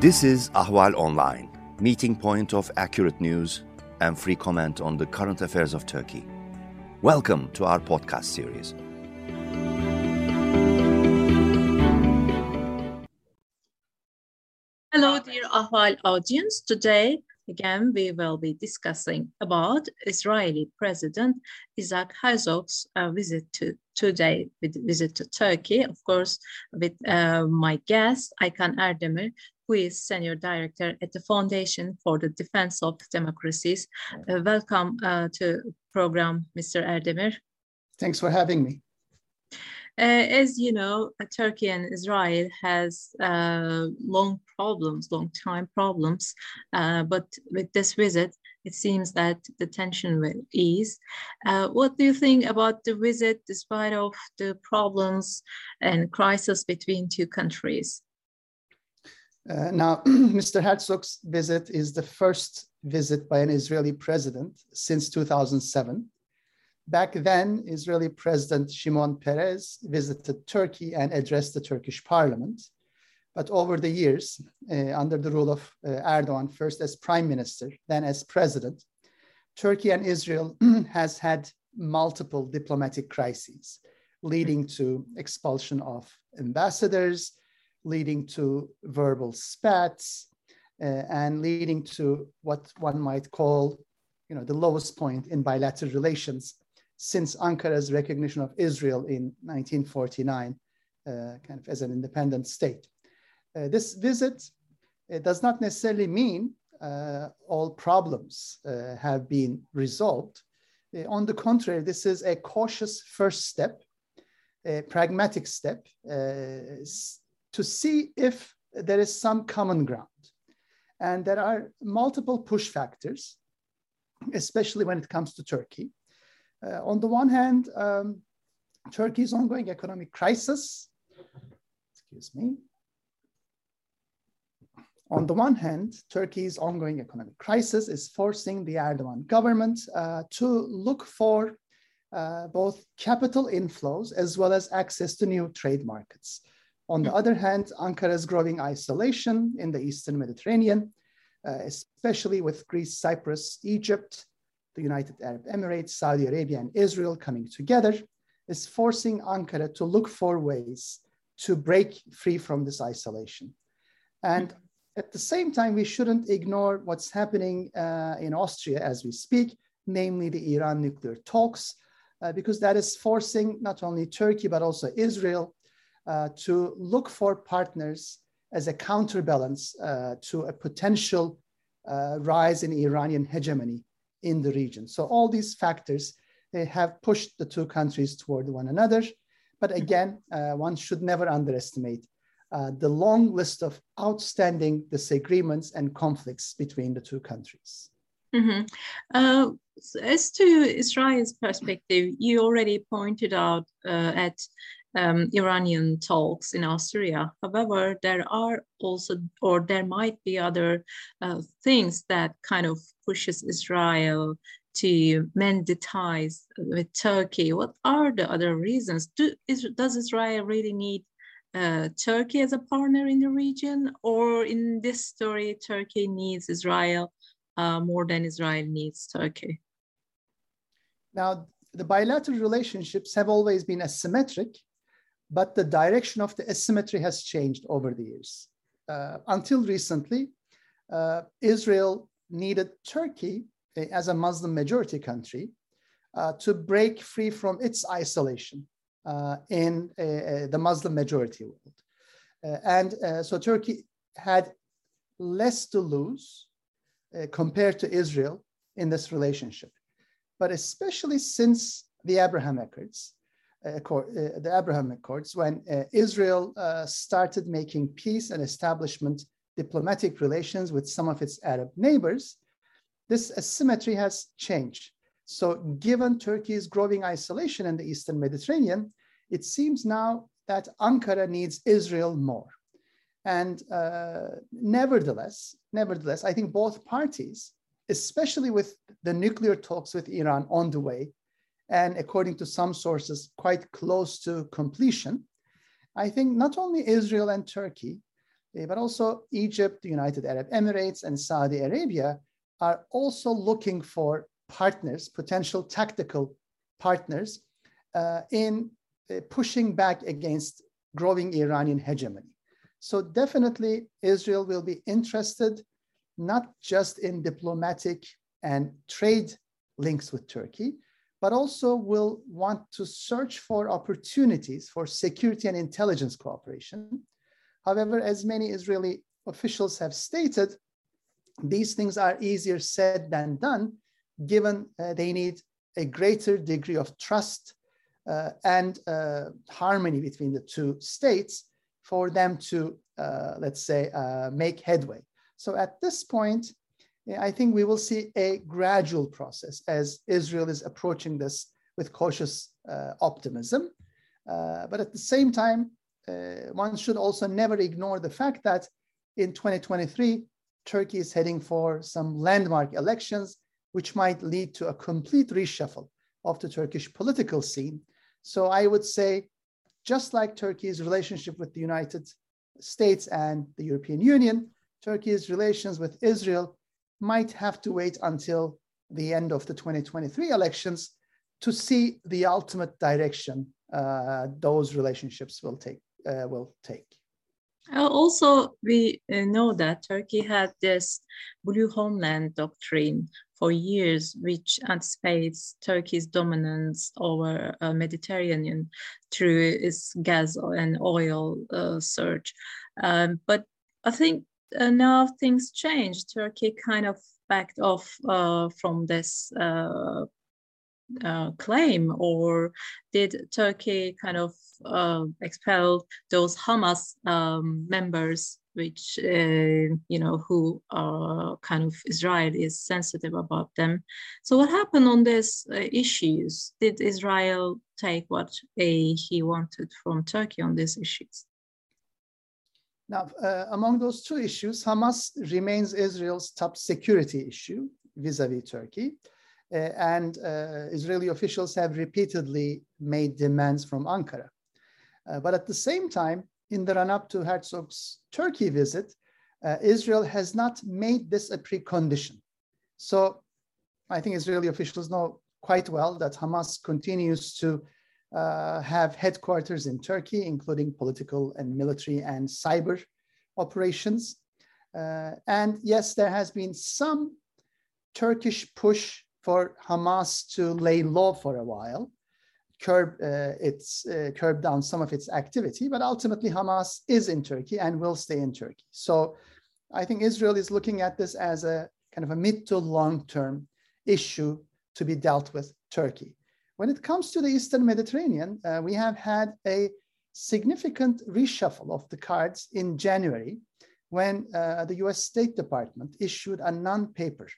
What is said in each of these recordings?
This is Ahval Online, meeting point of accurate news and free comment on the current affairs of Turkey. Welcome to our podcast series. Hello, dear Ahval audience. Today, again, we will be discussing about Israeli President Isaac Herzog's uh, visit to today, with visit to Turkey. Of course, with uh, my guest, Aykan Erdemir, who is Senior Director at the Foundation for the Defense of Democracies. Uh, welcome uh, to program, Mr. Erdemir. Thanks for having me. Uh, as you know, Turkey and Israel has uh, long problems, long time problems, uh, but with this visit, it seems that the tension will ease. Uh, what do you think about the visit, despite of the problems and crisis between two countries? Uh, now, Mr. Herzog's visit is the first visit by an Israeli president since 2007. Back then, Israeli President Shimon Peres visited Turkey and addressed the Turkish parliament. But over the years, uh, under the rule of uh, Erdogan, first as prime minister, then as president, Turkey and Israel has had multiple diplomatic crises, leading to expulsion of ambassadors, leading to verbal spats, uh, and leading to what one might call you know, the lowest point in bilateral relations since Ankara's recognition of Israel in 1949, uh, kind of as an independent state. Uh, this visit does not necessarily mean uh, all problems uh, have been resolved. Uh, on the contrary, this is a cautious first step, a pragmatic step to see if there is some common ground. And there are multiple push factors, especially when it comes to Turkey. Uh, on the one hand, um, Turkey's ongoing economic crisis, excuse me. On the one hand, Turkey's ongoing economic crisis is forcing the Erdogan government uh, to look for uh, both capital inflows as well as access to new trade markets. On the other hand, Ankara's growing isolation in the Eastern Mediterranean, uh, especially with Greece, Cyprus, Egypt, the United Arab Emirates, Saudi Arabia, and Israel coming together, is forcing Ankara to look for ways to break free from this isolation. And at the same time, we shouldn't ignore what's happening uh, in Austria as we speak, namely the Iran nuclear talks, uh, because that is forcing not only Turkey, but also Israel to look for partners as a counterbalance uh, to a potential uh, rise in Iranian hegemony in the region. So all these factors they have pushed the two countries toward one another. But again, uh, one should never underestimate uh, the long list of outstanding disagreements and conflicts between the two countries. Mm-hmm. Uh, as to Israel's perspective, you already pointed out at um, Iranian talks in Austria. However, there are also, or there might be other uh, things that kind of pushes Israel to mend the ties with Turkey. What are the other reasons? Do, is, does Israel really need uh, Turkey as a partner in the region, or in this story, Turkey needs Israel uh, more than Israel needs Turkey? Now, the bilateral relationships have always been asymmetric but the direction of the asymmetry has changed over the years. Uh, until recently, uh, Israel needed Turkey uh, as a Muslim majority country uh, to break free from its isolation uh, in uh, the Muslim majority world. and so Turkey had less to lose compared to Israel in this relationship. But especially since the Abraham Accords, Accord, uh, the Abraham Accords, when uh, Israel uh, started making peace and establishment diplomatic relations with some of its Arab neighbors, this asymmetry has changed. So, given Turkey's growing isolation in the Eastern Mediterranean, it seems now that Ankara needs Israel more. And uh, nevertheless, nevertheless, I think both parties, especially with the nuclear talks with Iran on the way, and according to some sources, quite close to completion. I think not only Israel and Turkey, but also Egypt, the United Arab Emirates, and Saudi Arabia are also looking for partners, potential tactical partners, uh, in uh, pushing back against growing Iranian hegemony. So definitely Israel will be interested not just in diplomatic and trade links with Turkey, but also will want to search for opportunities for security and intelligence cooperation. However, as many Israeli officials have stated, these things are easier said than done, given uh, they need a greater degree of trust uh, and uh, harmony between the two states for them to, uh, let's say, uh, make headway. So at this point, I think we will see a gradual process as Israel is approaching this with cautious uh, optimism. but at the same time, one should also never ignore the fact that in 2023, Turkey is heading for some landmark elections, which might lead to a complete reshuffle of the Turkish political scene. So I would say, just like Turkey's relationship with the United States and the European Union, Turkey's relations with Israel might have to wait until the end of the 2023 elections to see the ultimate direction uh, those relationships will take. Uh, will take. Uh, also, we uh, know that Turkey had this blue homeland doctrine for years, which anticipates Turkey's dominance over uh, Mediterranean through its gas and oil uh, surge. Um, but I think uh, now things changed. Turkey kind of backed off uh, from this uh, claim, or did Turkey kind of uh, expel those Hamas um, members, which uh, you know who are kind of Israel is sensitive about them? So what happened on these uh, issues? Did Israel take what he wanted from Turkey on these issues? Now, uh, among those two issues, Hamas remains Israel's top security issue vis-a-vis -vis Turkey. Uh, and uh, Israeli officials have repeatedly made demands from Ankara. Uh, but at the same time, in the run up to Herzog's Turkey visit, Israel has not made this a precondition. So I think Israeli officials know quite well that Hamas continues to uh, have headquarters in Turkey, including political and military and cyber operations. Uh, and yes, there has been some Turkish push for Hamas to lay low for a while, curb uh, its uh, curb down some of its activity, but ultimately Hamas is in Turkey and will stay in Turkey. So I think Israel is looking at this as a kind of a mid to long term issue to be dealt with Turkey. When it comes to the Eastern Mediterranean, uh, we have had a significant reshuffle of the cards in January when uh, the US State Department issued a non paper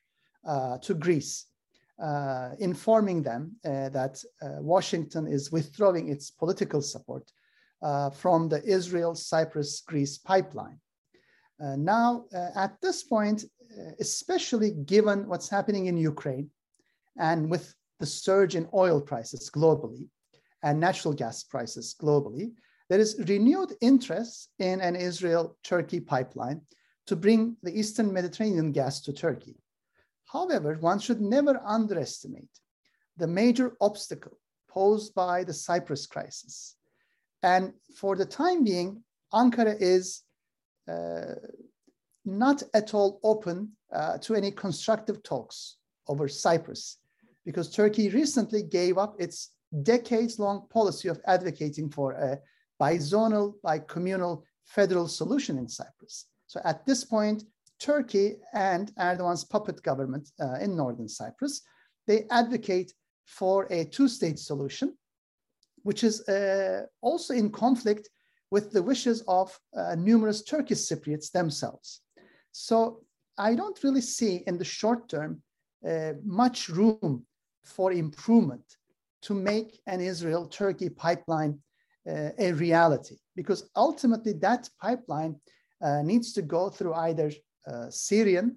uh, to Greece uh, informing them uh, that uh, Washington is withdrawing its political support from the Israel Cyprus Greece pipeline. now, at this point, especially given what's happening in Ukraine and with the surge in oil prices globally and natural gas prices globally, there is renewed interest in an Israel Turkey pipeline to bring the Eastern Mediterranean gas to Turkey. However, one should never underestimate the major obstacle posed by the Cyprus crisis. And for the time being, Ankara is uh, not at all open uh, to any constructive talks over Cyprus because Turkey recently gave up its decades long policy of advocating for a bizonal, bi-communal federal solution in Cyprus. So at this point, Turkey and Erdogan's puppet government uh, in northern Cyprus, they advocate for a two-state solution, which is uh, also in conflict with the wishes of uh, numerous Turkish Cypriots themselves. So I don't really see in the short term uh, much room for improvement to make an Israel-Turkey pipeline uh, a reality, because ultimately that pipeline uh, needs to go through either uh, Syrian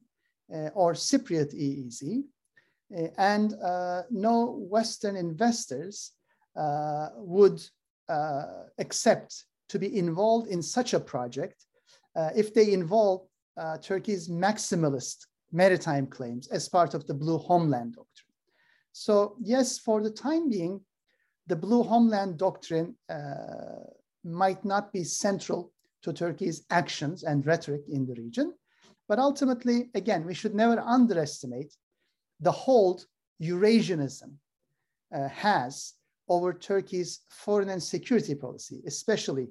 uh, or Cypriot EEZ, uh, and no Western investors would accept to be involved in such a project uh, if they involve uh, Turkey's maximalist maritime claims as part of the Blue Homeland Doctrine. So, yes, for the time being, the Blue Homeland Doctrine uh, might not be central to Turkey's actions and rhetoric in the region. But ultimately, again, we should never underestimate the hold Eurasianism uh, has over Turkey's foreign and security policy, especially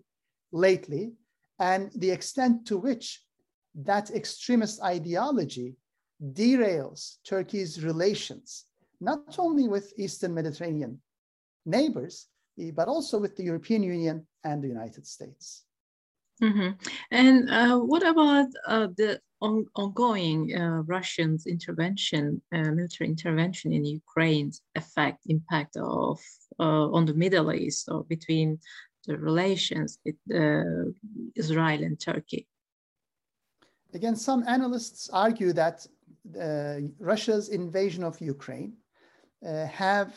lately, and the extent to which that extremist ideology derails Turkey's relations, not only with Eastern Mediterranean neighbors, eh, but also with the European Union and the United States. Mm-hmm. And uh, what about uh, the on, ongoing uh, Russian intervention, uh, military intervention in Ukraine's effect, impact of uh, on the Middle East or between the relations with uh, Israel and Turkey? Again, some analysts argue that Russia's invasion of Ukraine have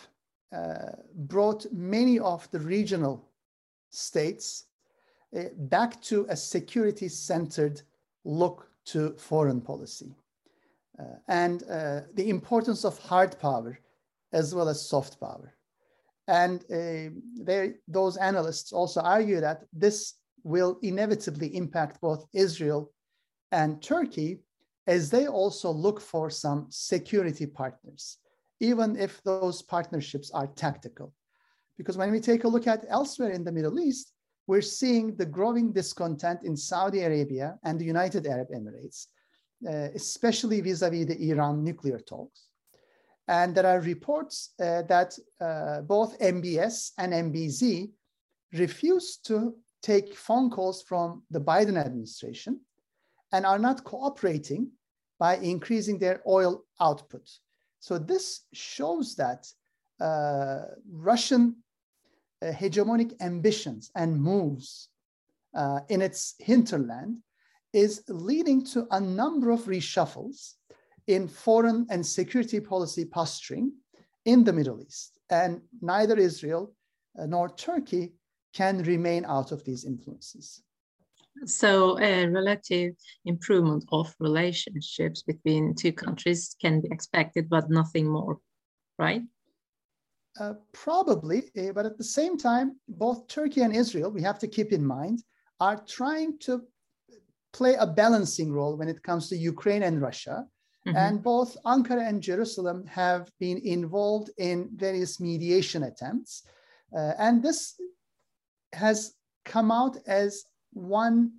brought many of the regional states uh, back to a security centered look to foreign policy uh, and uh, the importance of hard power as well as soft power. And they, those analysts also argue that this will inevitably impact both Israel and Turkey as they also look for some security partners, even if those partnerships are tactical. Because when we take a look at elsewhere in the Middle East, we're seeing the growing discontent in Saudi Arabia and the United Arab Emirates, uh, especially vis-a-vis the Iran nuclear talks. And there are reports uh, that uh, both MBS and MBZ refuse to take phone calls from the Biden administration and are not cooperating by increasing their oil output. So this shows that uh, Russian uh, hegemonic ambitions and moves uh, in its hinterland is leading to a number of reshuffles in foreign and security policy posturing in the Middle East. And neither Israel uh, nor Turkey can remain out of these influences. So, a relative improvement of relationships between two countries can be expected, but nothing more, right? Uh, probably, uh, but at the same time, both Turkey and Israel, we have to keep in mind, are trying to play a balancing role when it comes to Ukraine and Russia. Mm-hmm. And both Ankara and Jerusalem have been involved in various mediation attempts. Uh, and this has come out as one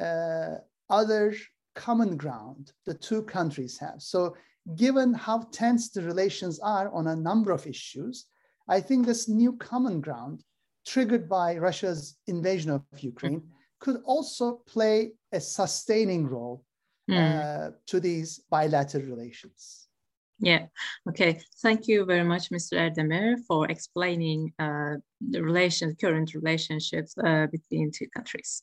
uh, other common ground the two countries have. So, given how tense the relations are on a number of issues, I think this new common ground triggered by Russia's invasion of Ukraine could also play a sustaining role mm. uh, to these bilateral relations. Yeah. Okay. Thank you very much, Mr. Erdemir, for explaining uh, the relation, current relationships uh, between two countries.